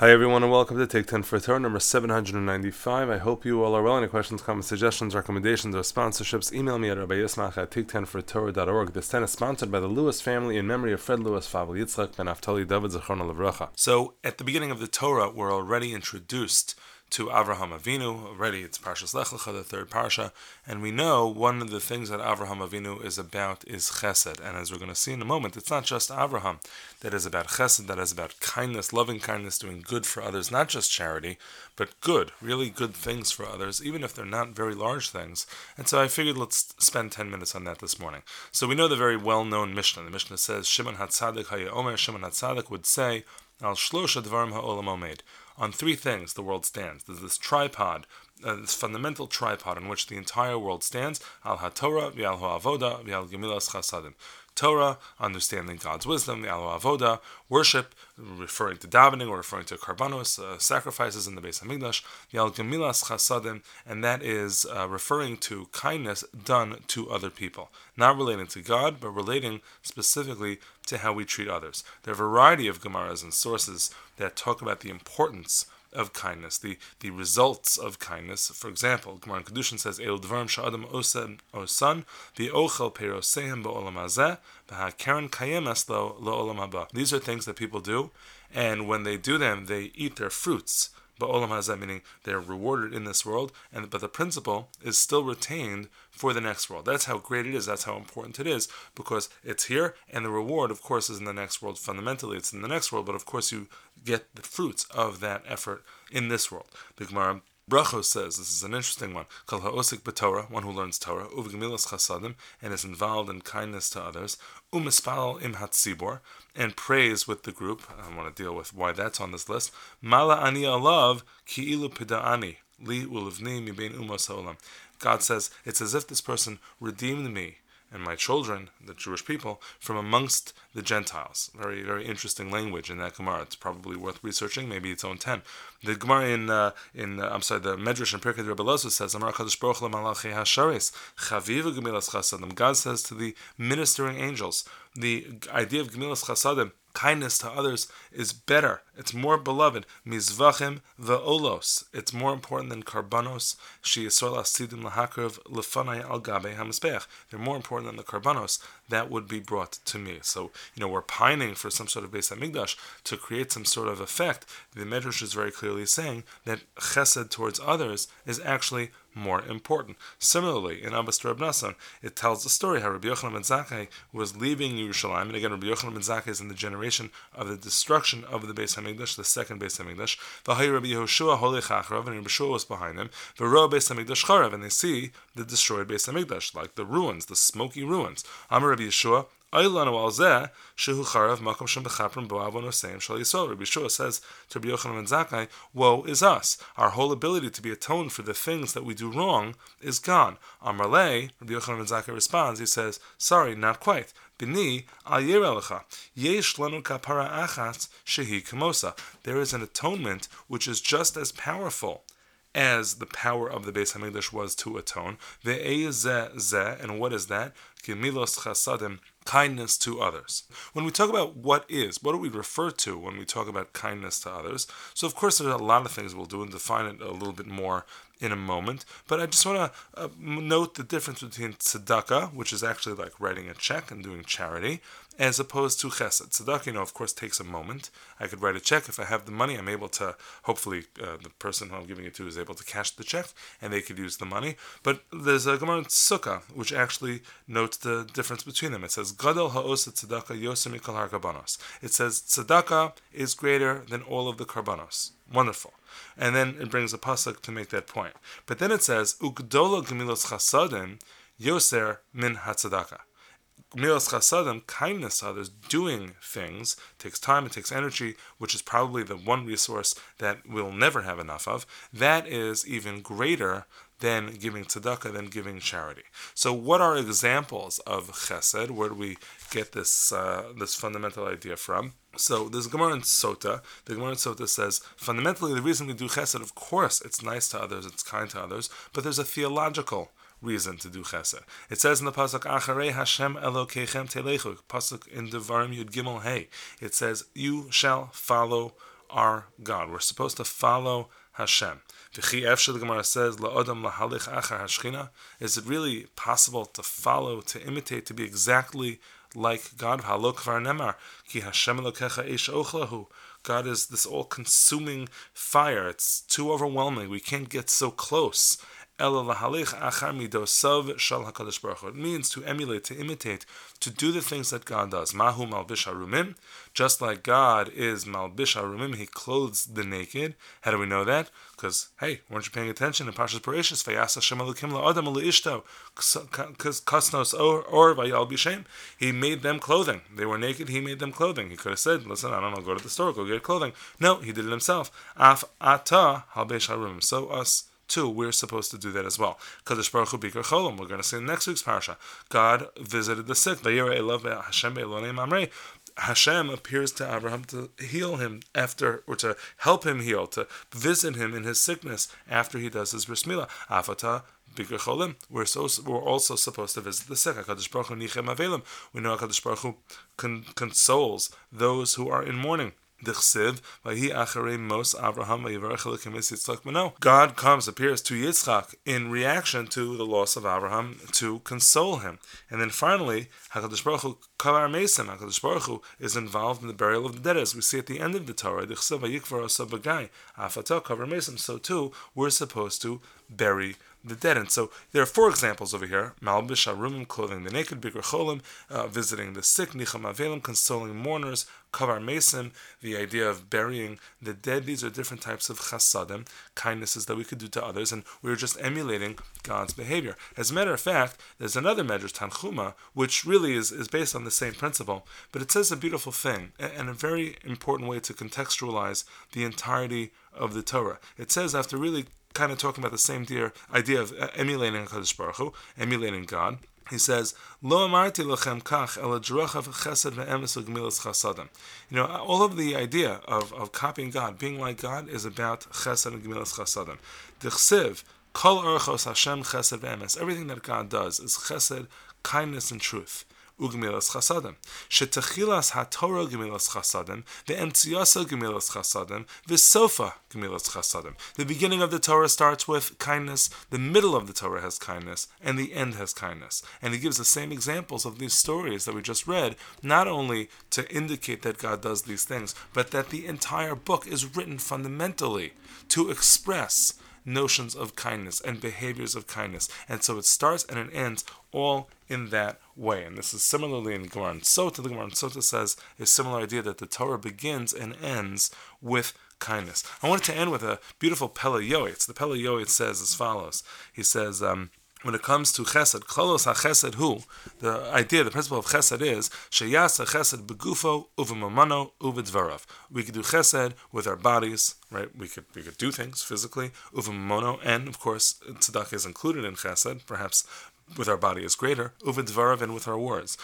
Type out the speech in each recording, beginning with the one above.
Hi everyone and welcome to Take 10 for Torah number 795. I hope you all are well. Any questions, comments, suggestions, recommendations, or sponsorships, email me at rabbi at take10fortorah.org. This 10 is sponsored by the Lewis family in memory of Fred Lewis, Favel Yitzchak, Ben Aftali, David Zechron Levracha. So at the beginning of the Torah, we're already introduced to Avraham Avinu. Already it's Parshas Lech Lecha, the third parsha, and we know one of the things that Avraham Avinu is about is Chesed. And as we're going to see in a moment, it's not just Avraham that is about Chesed, that is about kindness, loving kindness, doing good for others, not just charity, but good, really good things for others, even if they're not very large things. And so I figured let's spend 10 minutes on that this morning. So we know the very well-known Mishnah. The Mishnah says, Shimon HaTzadik Haya Omer, Shimon HaTzadik would say, Al Shlosha Dvarim HaOlam Omed on three things the world stands. There's this tripod, uh, this fundamental tripod on which the entire world stands: al haTorah, v'al ha'avoda, v'al gemilas chasadim. Torah, understanding God's wisdom, the Alo Avoda, worship, referring to davening or referring to karbanos, uh, sacrifices in the Beis Hamikdash, the Al Gemilas Chasadim, and that is uh, referring to kindness done to other people, not relating to God, but relating specifically to how we treat others. There are a variety of Gemaras and sources that talk about the importance of kindness, the, the results of kindness. For example, Gemara Kiddushin says, El dvarim sha'adam osen osan, ochel perosehem ba'olam hazeh, v'ha'karen kayemes lo lo'olam haba. These are things that people do, and when they do them, they eat their fruits Ba'olam hazeh, meaning they're rewarded in this world, and but the principle is still retained for the next world. That's how great it is. That's how important it is because it's here, and the reward, of course, is in the next world. Fundamentally, it's in the next world, but of course, you get the fruits of that effort in this world. The Gemara Brachos says this is an interesting one. Kal ha'osik b'Torah, one who learns Torah, uv'gemilas chasadim, and is involved in kindness to others, umispal im hatzibor, and prays with the group. I want to deal with why that's on this list. Mala ani alav ki ilu pida'ani li ulivni mi bein umos ha'olam. God says it's as if this person redeemed me and my children, the Jewish people, from amongst the Gentiles. Very, very interesting language in that Gemara. It's probably worth researching. Maybe its own ten. The Gemara in uh, in uh, I'm sorry, the Medrash in Pirkei Rebbe Eliezer says, "Amar Kadosh Baruch Malachi Hasharis Chaviv Gemilas Chasadim." God says to the ministering angels, the idea of Gemilas Chasadim kindness to others is better. It's more beloved. Mizvachim ve'olos. It's more important than karbanos. Sheyisol asidim lahakrav lefanai al gabe hamispeach. They're more important than the karbanos that would be brought to me. So, you know, we're pining for some sort of Beis Hamikdash to create some sort of effect. The Medrash is very clearly saying that chesed towards others is actually more important. Similarly, in Avos Reb Nassan, it tells the story how Rabbi Yochanan ben Zakkai was leaving Yerushalayim, and again, Rabbi Yochanan ben Zakkai is in the generation of the destruction of the Beis Hamikdash, the second Beis Hamikdash. V'hay Rabbi Yehoshua holei chachrav, and Rabbi Yehoshua was behind him. V'ro Beis Hamikdash charav, and they see the destroyed Beis Hamikdash, like the ruins, the smoky ruins. Amar Rabbi Yehoshua, Rabbi Shua says to Rabbi Yochanan ben Zakkai, Woe is us. Our whole ability to be atoned for the things that we do wrong is gone. Amarle, Rabbi Yochanan ben Zakkai responds, he says, Sorry, not quite. Bini kapara achatz. There is an atonement which is just as powerful as the power of the Beis Hamikdash was to atone. Ve'ezeh and what is that? Gemilos chasadim kindness to others. When we talk about what is, what do we refer to when we talk about kindness to others? So, of course, there's a lot of things we'll do and define it a little bit more in a moment. But I just want to uh, note the difference between tzedakah, which is actually like writing a check and doing charity, as opposed to chesed. Tzedakah, you know, of course, takes a moment. I could write a check. If I have the money, I'm able to, hopefully, uh, the person who I'm giving it to is able to cash the check and they could use the money. But there's a Gemara in Sukkah, which actually notes the difference between them. It says, Gadol ha'osa tzedakah yosem karbanos. It says, tzedakah is greater than all of the karbanos. Wonderful. And then it brings a pasuk to make that point. But then it says, Ugdola gemilos chasadim yoser min hatzedakah. Gemilos chasadim, kindness to others, doing things, takes time, it takes energy, which is probably the one resource that we'll never have enough of. That is even greater than giving tzedakah, than giving charity. So, what are examples of chesed? Where do we get this uh, this fundamental idea from? So, there's Gemara in Sota. The Gemara in Sota says fundamentally the reason we do chesed, of course, it's nice to others, it's kind to others, but there's a theological reason to do chesed. It says in the pasuk Acharei Hashem Elokechem Telechu pasuk in Devarim Yud Gimel Hey. It says you shall follow our God. We're supposed to follow Hashem. The Gemara says, Is it really possible to follow, to imitate, to be exactly like God? God is this all consuming fire. It's too overwhelming. We can't get so close. It means to emulate, to imitate, to do the things that God does. Mahu malbish harumim, just like God is malbish harumim, He clothes the naked. How do we know that? Because hey, weren't you paying attention in Pashas Parashas? Vayas Hashem la'adam leishto, kasnos or or vayal b'shem. He made them clothing. They were naked. He made them clothing. He could have said, "Listen, I don't know. Go to the store. Go get clothing." No, he did it himself. Af ata halbesh harumim. So us too, we're supposed to do that as well. Kadosh Baruch Hu. We're going to see next week's parsha. God visited the sick. Hashem appears to Abraham to heal him after, or to help him heal, to visit him in his sickness after he does his bris milah. Afata Bikar Cholim. We're so we're also supposed to visit the sick. Hakadosh Baruch Hu Nichem Avelim. We know Hakadosh Baruch Hu consoles those who are in mourning. God comes, appears to Yitzchak in reaction to the loss of Abraham to console him. And then finally, HaKadosh Baruch Hu Kavar Mesim, HaKadosh Baruch Hu is involved in the burial of the dead, as we see at the end of the Torah. So too, we're supposed to bury the dead. And so there are four examples over here: Malbish Arumim, clothing the naked, Bikr Cholim, uh, visiting the sick, Nicham Avelim, consoling mourners, Kavar Mason, the idea of burying the dead. These are different types of chasadim, kindnesses that we could do to others, and we are just emulating God's behavior. As a matter of fact, there's another medrash, Tanchuma, which really is, is based on the same principle, but it says a beautiful thing and a very important way to contextualize the entirety of the Torah. It says after really kind of talking about the same dear idea of uh, emulating Hakadosh Baruch Hu, emulating God. He says, "Lo amarti lochem kach el chesed ve'emes u'gemilas chasadim." You know, uh, all of the idea of, of copying God, being like God, is about chesed and gemilas chasadim. Dichsiv kol orchos Hashem chesed ve'emes. Everything that God does is chesed, kindness, and truth ugemilas chasadim. Shetachilas haTorah gemilas chasadim, the emtziasa gemilas chasadim, the sofa gemilas chasadim. The beginning of the Torah starts with kindness, the middle of the Torah has kindness, and the end has kindness. And he gives the same examples of these stories that we just read, not only to indicate that God does these things, but that the entire book is written fundamentally to express notions of kindness and behaviors of kindness. And so it starts and it ends all in that way. And this is similarly in Gemara and Sota. The Gemara and Sota says a similar idea that the Torah begins and ends with kindness. I wanted to end with a beautiful Pele Yoetz. The Pele Yoetz says as follows. He says, um, when it comes to chesed, klolos ha-chesed hu, the idea, the principle of chesed is, sheyasa chesed begufo uvimamano uvidvarav. We could do chesed with our bodies, right? We could we could do things physically, uvimamono, and of course, tzedakah is included in chesed, perhaps with our body is greater, uvidvarav, and with our words.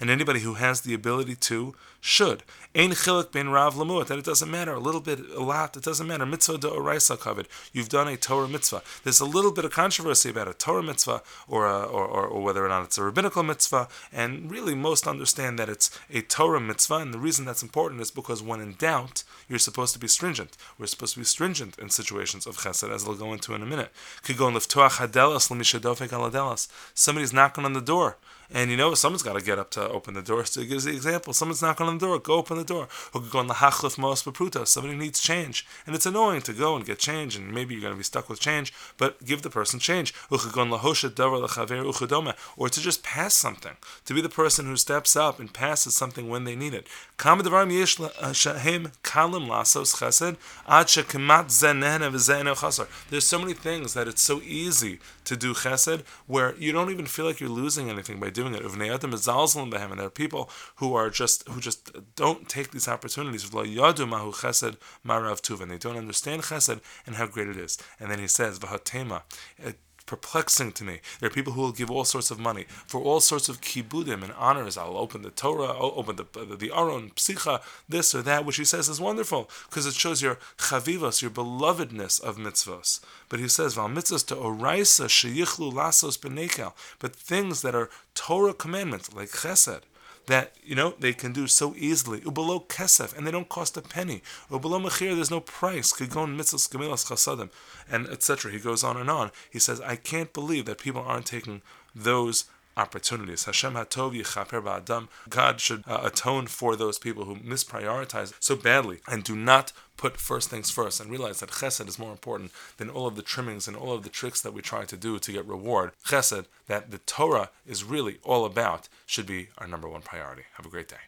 And anybody who has the ability to should. Ein chilik ben rav that it doesn't matter, a little bit, a lot, it doesn't matter. Mitzvah de oraisa covered. You've done a Torah mitzvah. There's a little bit of controversy about a Torah mitzvah or, a, or, or, or, whether or not it's a rabbinical mitzvah, and really most understand that it's a Torah mitzvah, and the reason that's important is because when in doubt, you're supposed to be stringent. We're supposed to be stringent in situations of chesed, as we'll go into in a minute. Somebody's knocking on the door. And you know, someone's got to get up to open the door. So he gives the example. Someone's knocking on the door. Go open the door. Could go on the hachlif mos bepruta. Somebody needs change. And it's annoying to go and get change, and maybe you're going to be stuck with change, but give the person change. Or to just pass something. To be the person who steps up and passes something when they need it. There's so many things that it's so easy to do chesed where you don't even feel like you're losing anything by doing it. And there are people who are just who just don't take these opportunities. They don't understand chesed and how great it is. And then he says, perplexing to me. There are people who will give all sorts of money for all sorts of kibudim and honors. I'll open the Torah, I'll open the the, the Aron, Psicha, this or that, which he says is wonderful because it shows your chavivos, your belovedness of mitzvos. But he says, Val mitzvos to oraisa sheyichlu lasos benekel, but things that are Torah commandments like chesed that you know they can do so easily. Ubalo kesef, and they don't cost a penny. Ubalo mechir, there's no price. Kigon mitzvahs gemilas chasadim, and etc. He goes on and on. He says, I can't believe that people aren't taking those opportunities. Hashem Hatov Yichaper Ba'adam. God should uh, atone for those people who misprioritize so badly and do not put first things first and realize that chesed is more important than all of the trimmings and all of the tricks that we try to do to get reward. Chesed, that the Torah is really all about, should be our number one priority. Have a great day.